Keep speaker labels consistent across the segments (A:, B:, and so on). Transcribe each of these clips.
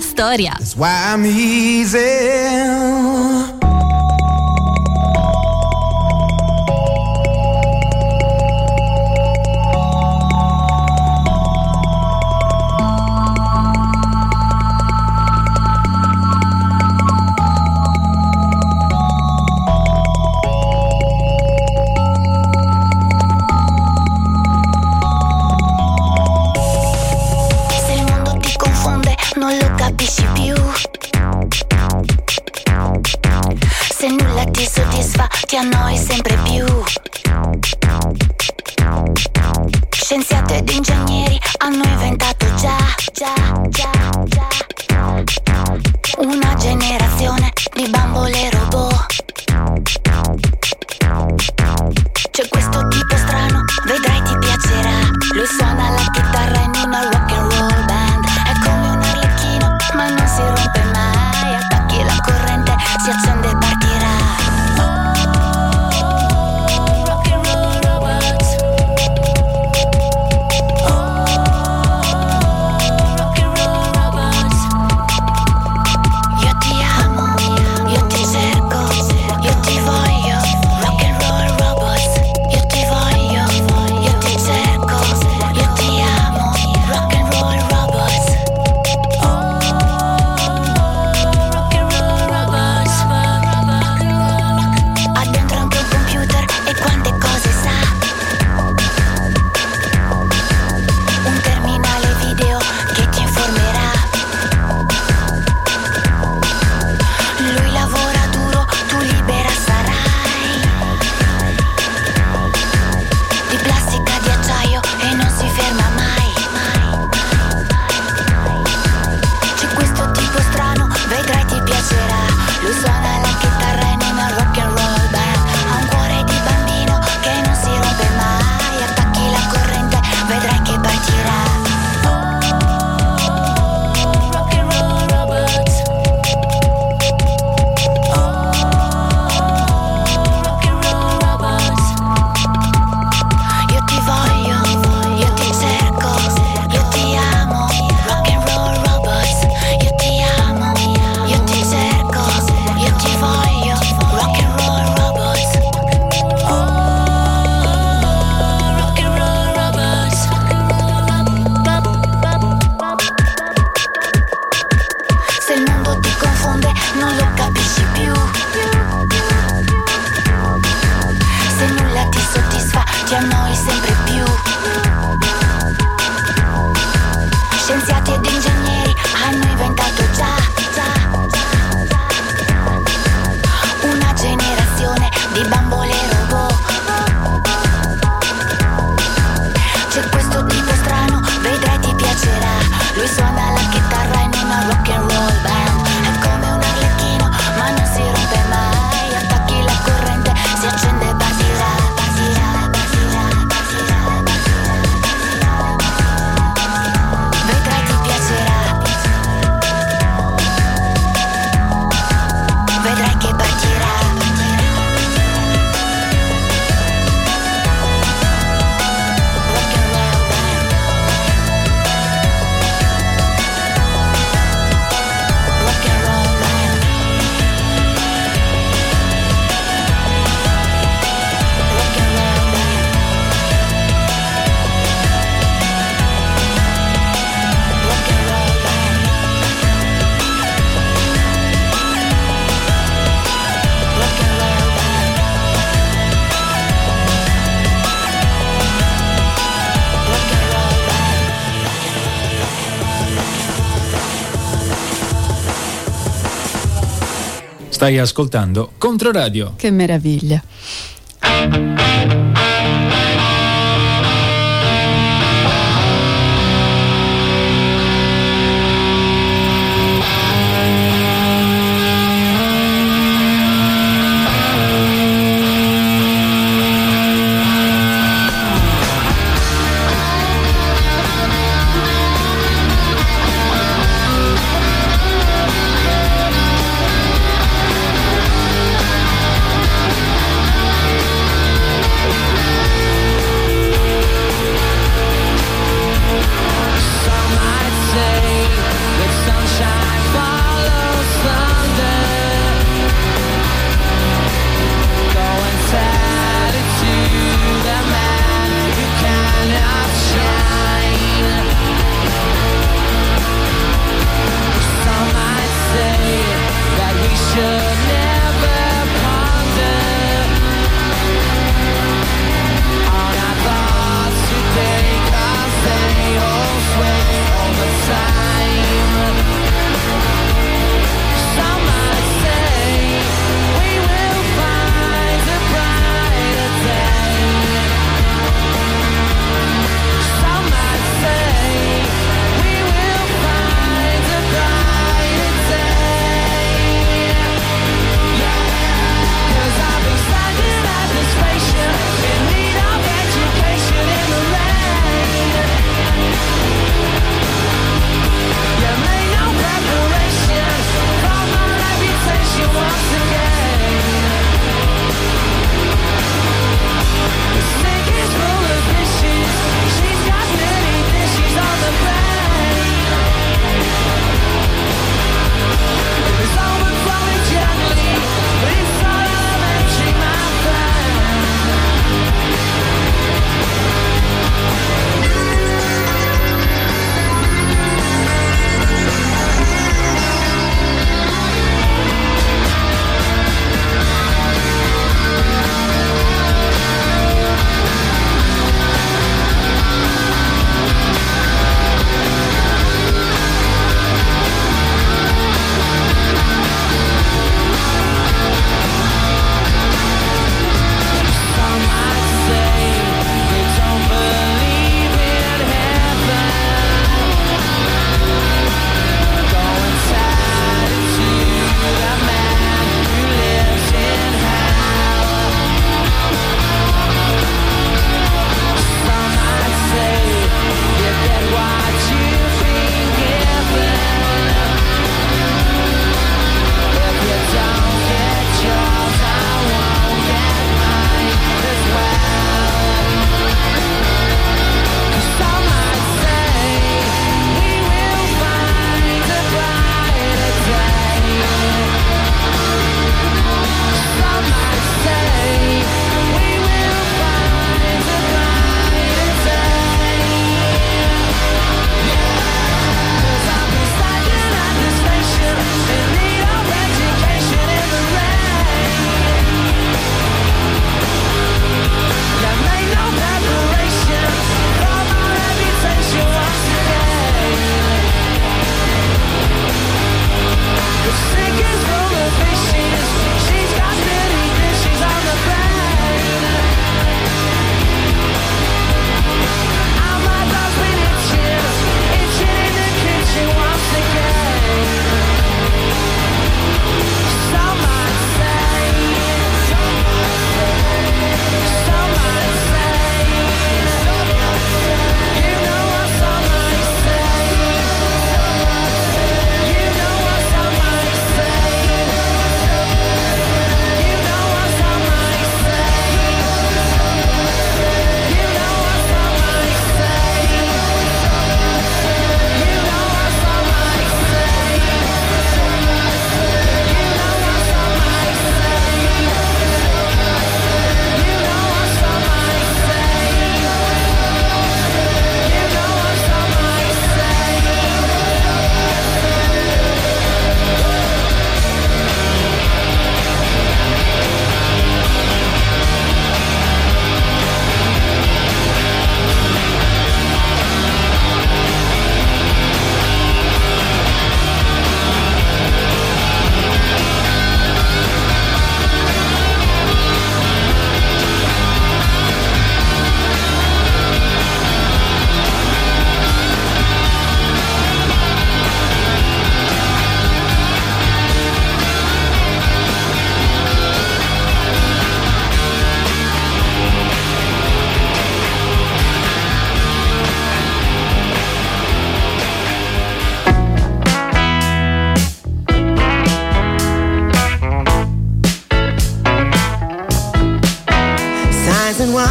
A: storia.
B: That's why I'm easy.
C: a noi sempre
D: Stai ascoltando Controradio.
E: Che meraviglia.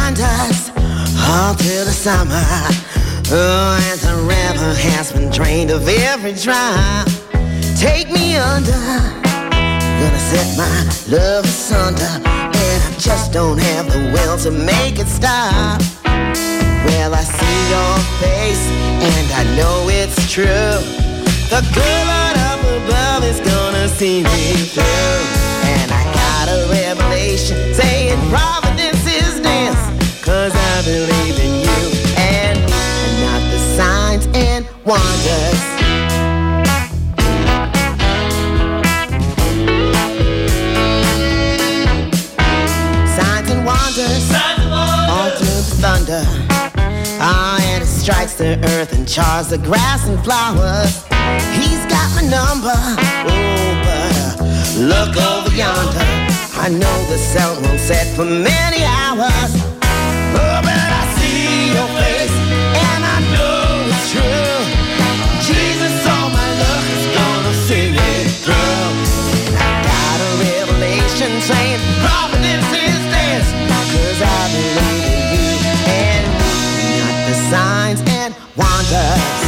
F: And wonders all through the summer. Oh, and the river has been drained of every drop. Take me under, gonna set my love asunder, and I just don't have the will to make it stop. Well, I see your face, and I know it's true. The good Lord up above is gonna see me through, and I got a revelation saying providence cause I believe in you, and, and not the signs and wonders. Signs and wonders, all through the thunder. Ah, and it strikes the earth and chars the grass and flowers. He's got my number. Oh, but uh, look over yonder. I know the sun won't set for many hours.
A: that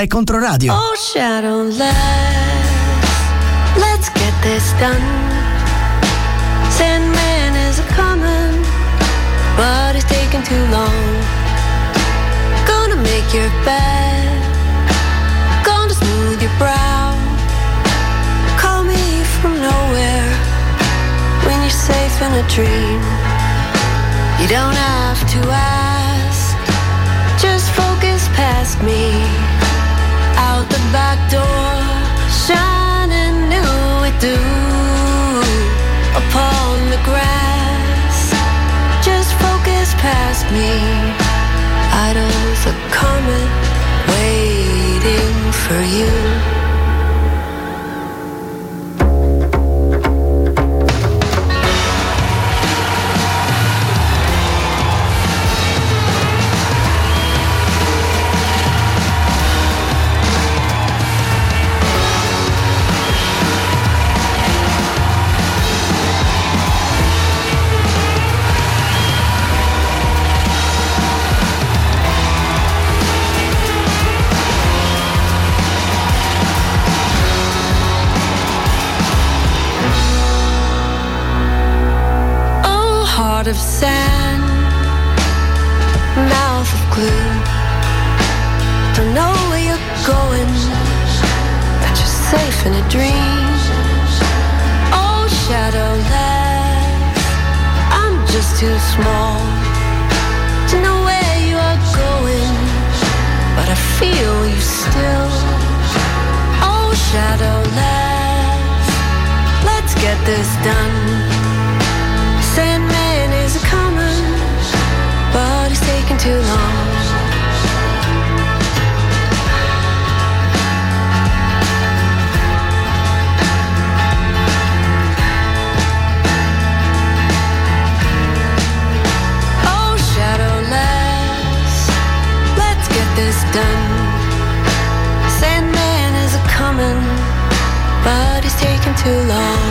A: È Controradio.
G: Oh, Shadowlands, let's get this done. Sandman is a coming, but it's taking too long. Gonna make your bed, gonna smooth your brow. Call me from nowhere when you're safe in a dream. You don't have to ask, just focus past me back door, shining new we do upon the grass.
B: Just focus past me. Idols are coming, waiting for you. I know where you're going, but you're safe in a dream. Oh, shadowless, I'm just too small to know where you are going, but I feel you still. Oh, shadowless, let's get this done. too long.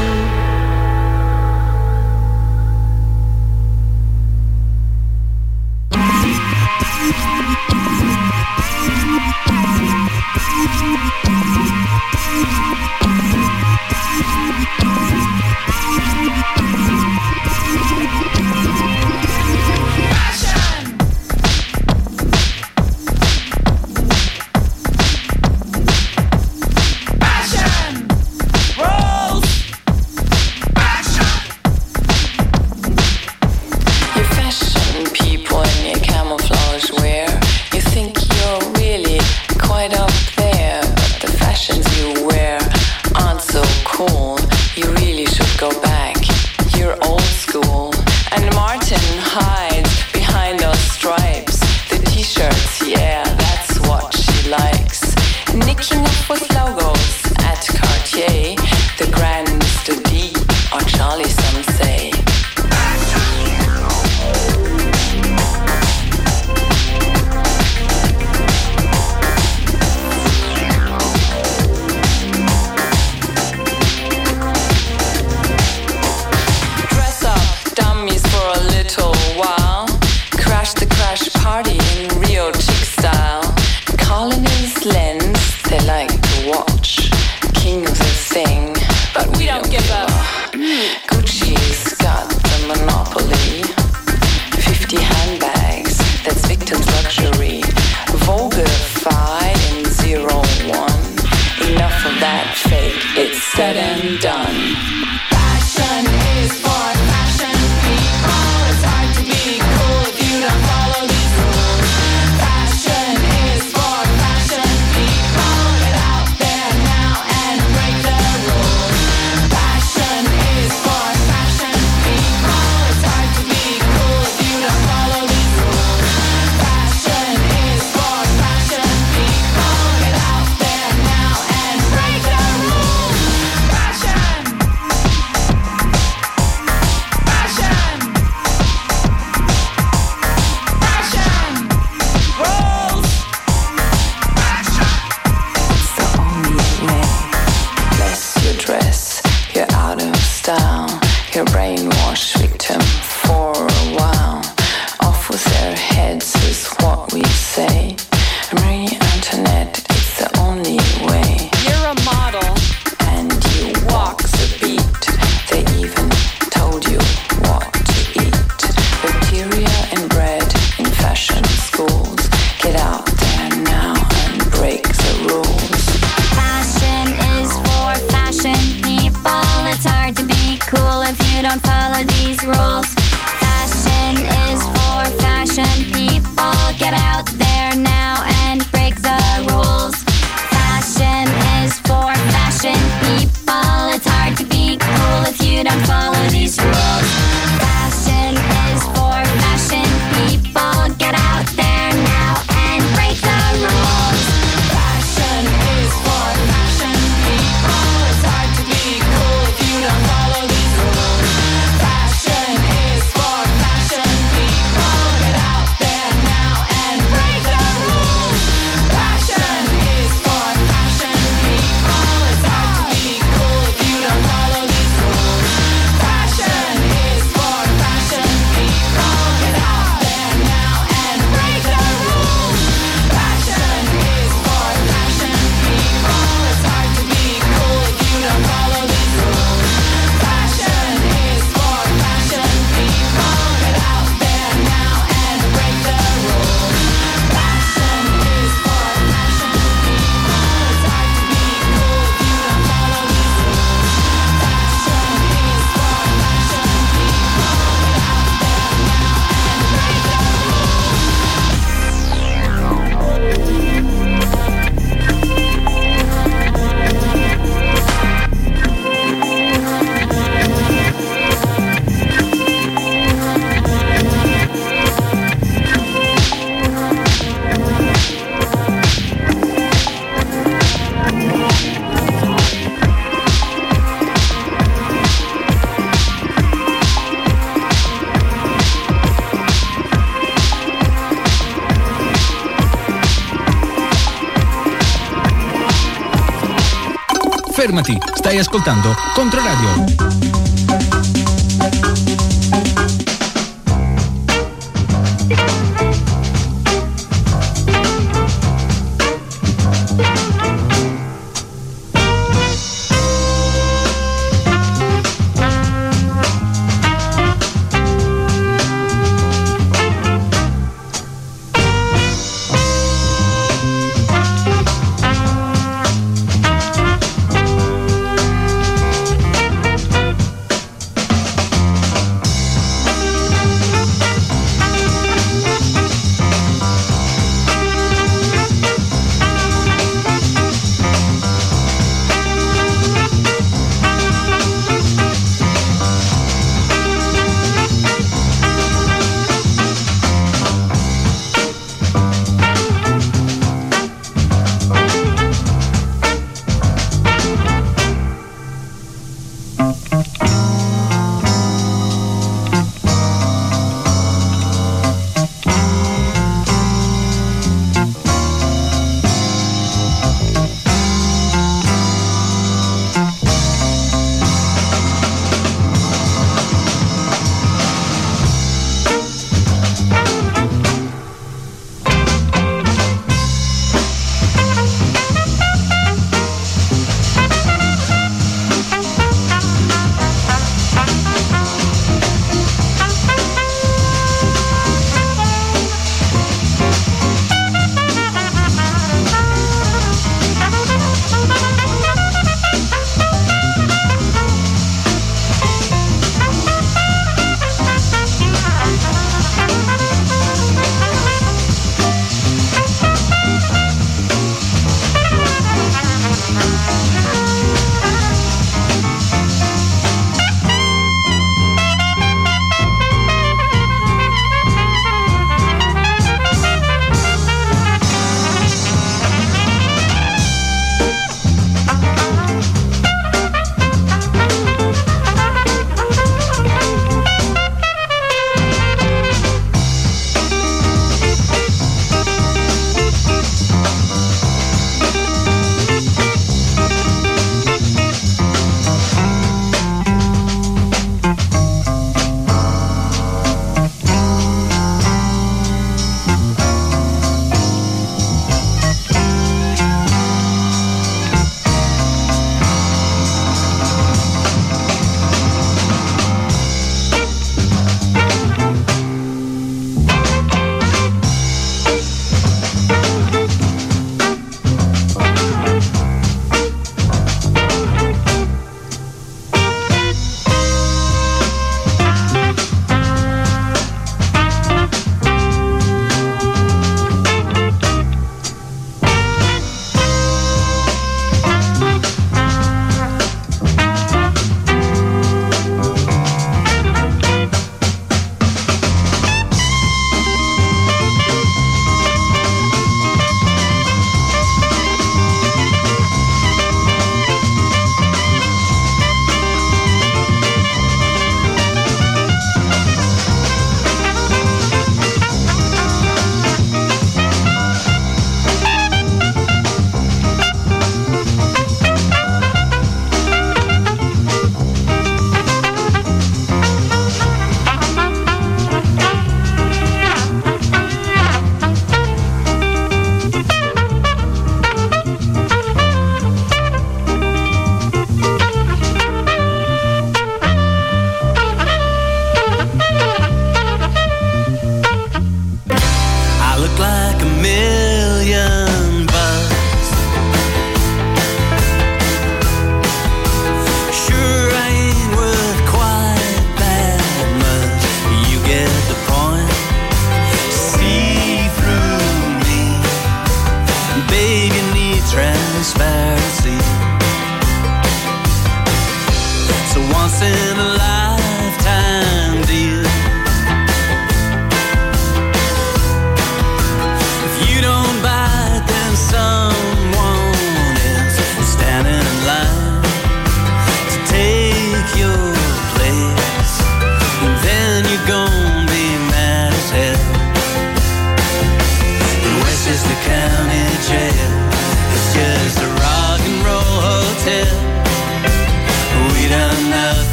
D: Ascoltando Controradio.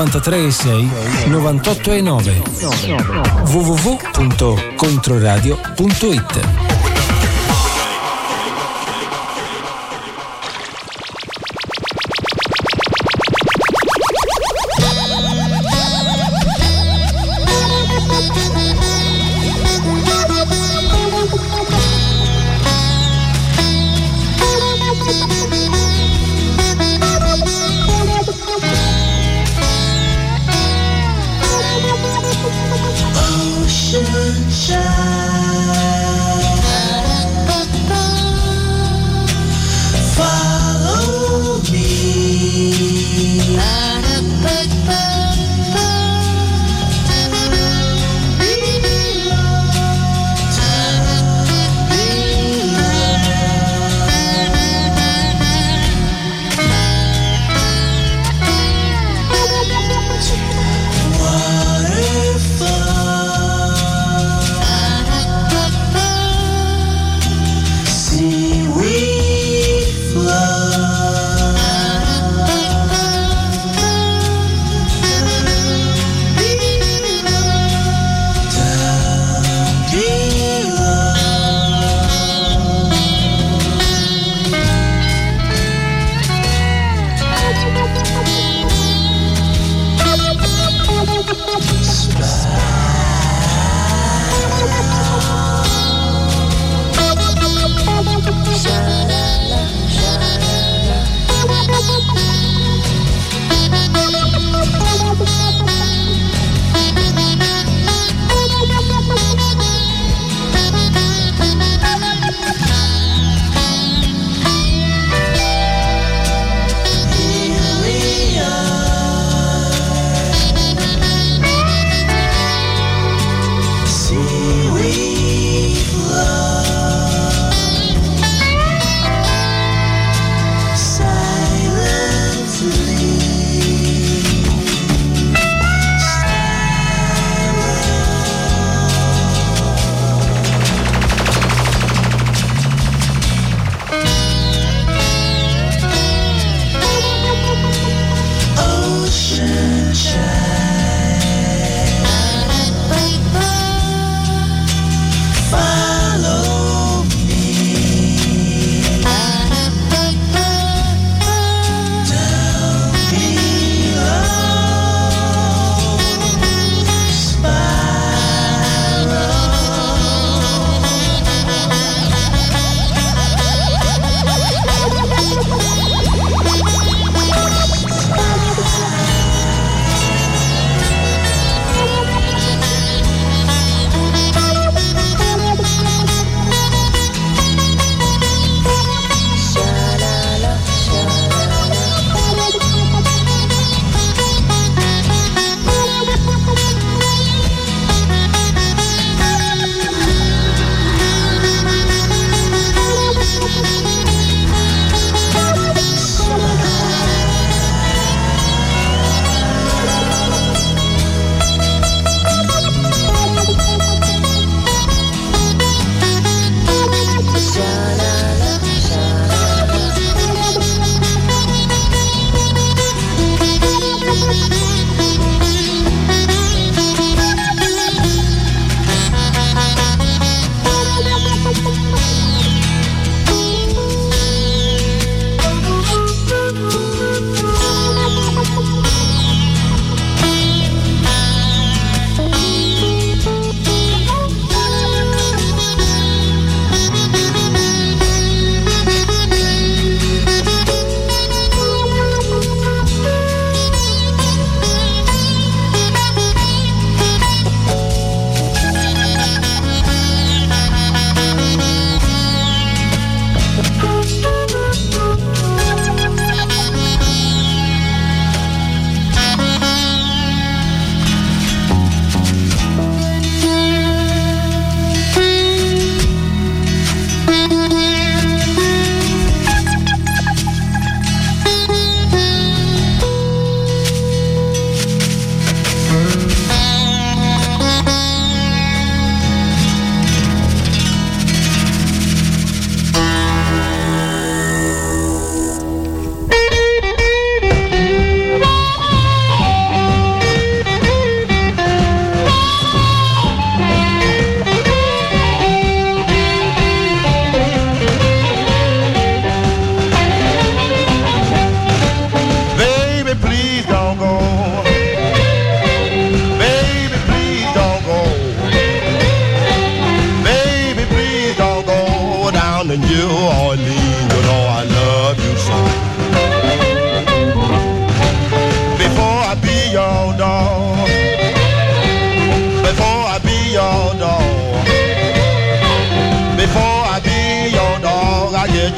H: 93 e 6
D: 98 e 9 www.controradio.it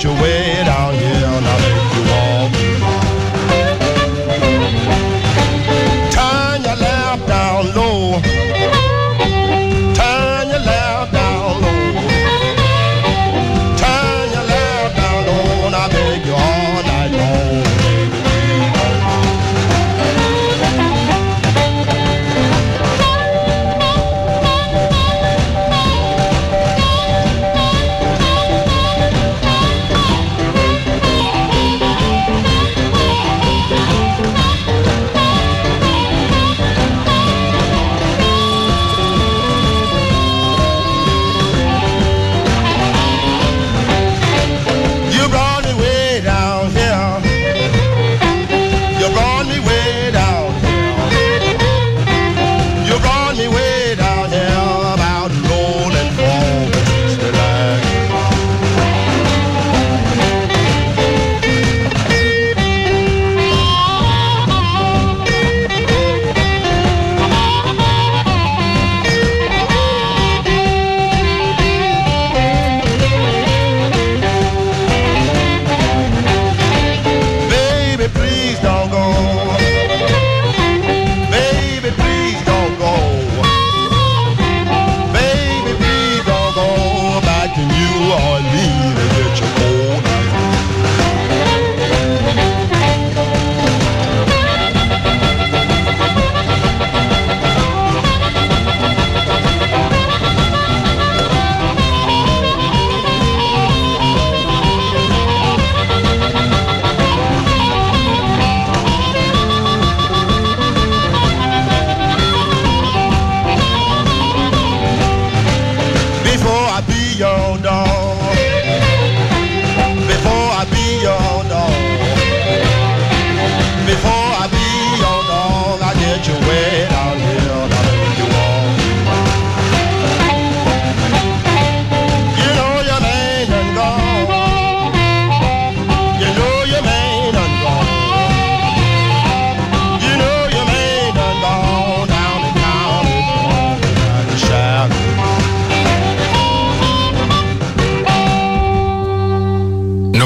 I: away.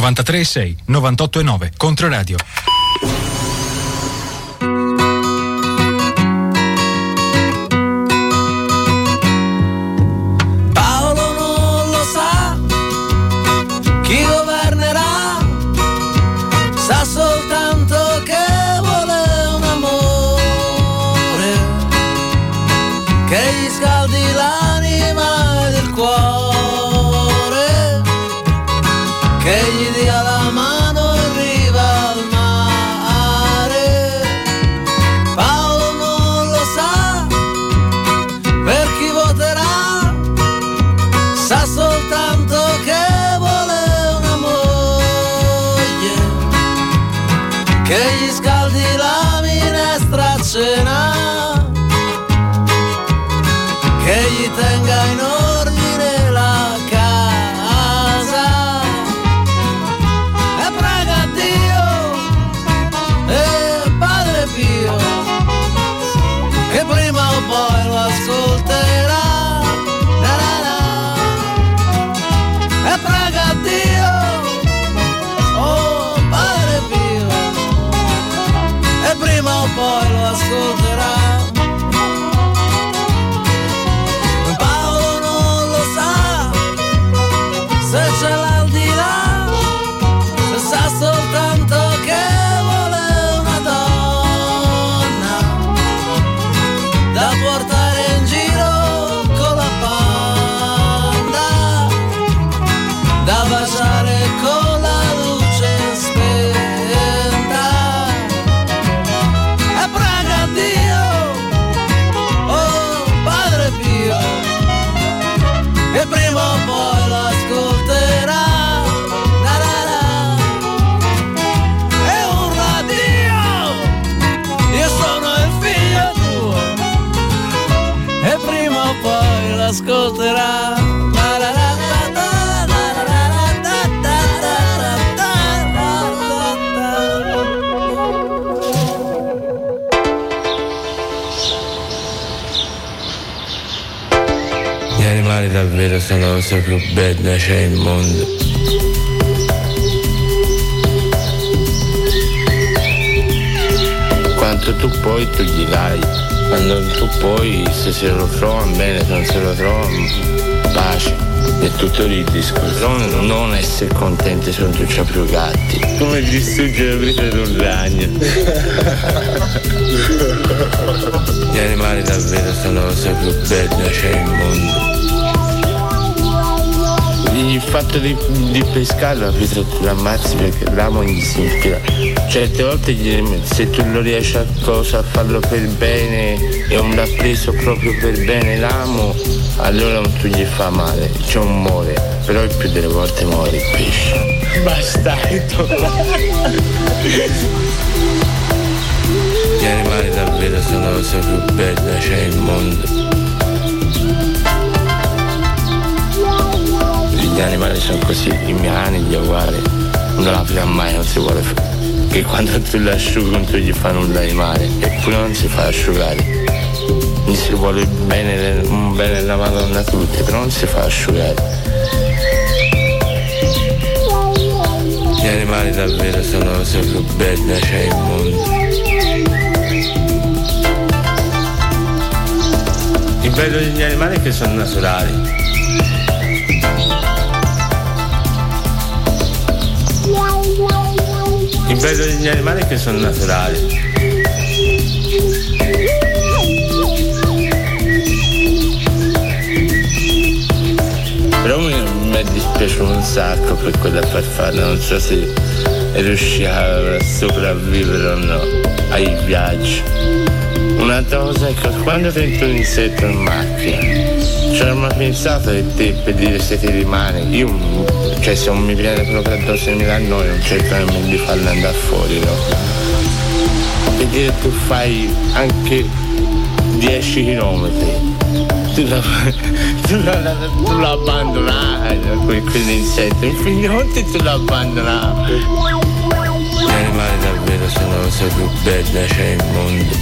I: 93
D: 6 98 9 Controradio.
J: prima o poi lo ascolterà.
K: Davvero sono la cosa più bella che c'è il mondo. Quanto tu puoi tu gli dai, quando tu puoi se se lo trovano bene, se non se lo trovano pace. È tutto lì il discorso. Non, non essere contenti se non tu c'hai più gatti. Come distruggere la vita di un ragno. Gli animali davvero sono la cosa più bella che c'è il mondo. Il fatto di, di pescare la vita tu l'ammazzi perché l'amo gli si ispira. Certe volte gli- se tu lo riesci a cosa a farlo per bene e non l'ha preso proprio per bene l'amo, allora non tu gli fa male, c'è un muore, però il più delle volte muore il pesce. Bastardo! Gli animali davvero sono la cosa più bella c'è il mondo. Gli animali sono così, i miei cani, gli uguali, non la mai, non si vuole fare. Che quando tu l'asciughi non tu gli fa nulla di male, eppure non si fa asciugare. Gli si vuole bene, un bene della Madonna a tutti, però non si fa asciugare. Gli animali davvero sono la cosa più bella c'è il mondo. Il bello degli animali è che sono naturali. Il bello degli animali che sono naturali. Però mi, mi è dispiaciuto un sacco per quella farfalla, non so se riusciva a sopravvivere o no ai viaggi. Un'altra cosa è che quando sento un insetto in macchina, ho mai pensato che te per dire se ti rimane, io cioè se non mi viene proprio addosso mi dà noia, non cerco nemmeno di farlo andare fuori, no? Per dire tu fai anche 10 km, tu la, tu la, tu la abbandonavi quel, quell'insetto, in fin dei conti tu la abbandonavi. Gli animali davvero sono la cosa più bella c'è il mondo.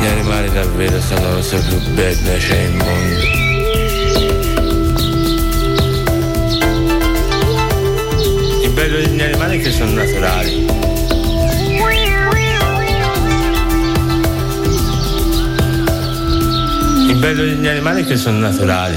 K: Gli animali davvero sono la cosa più bella c'è il mondo. Il bello degli animali è che sono naturali. Il bello degli animali è che sono naturali.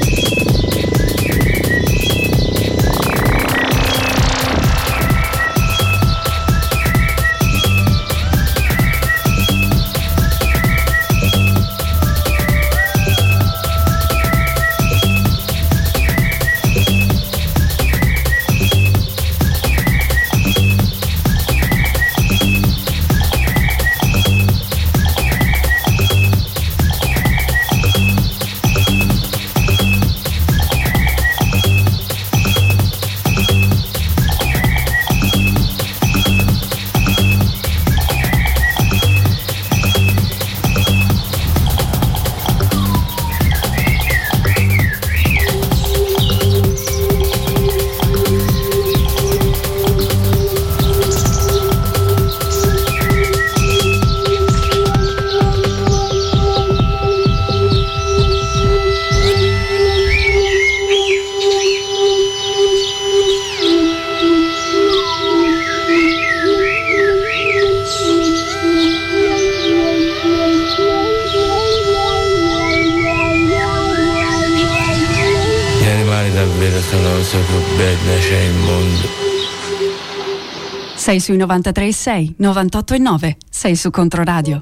L: sui 93.6, 98.9. Sei su Controradio.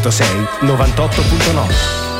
M: 98.6, 98.9.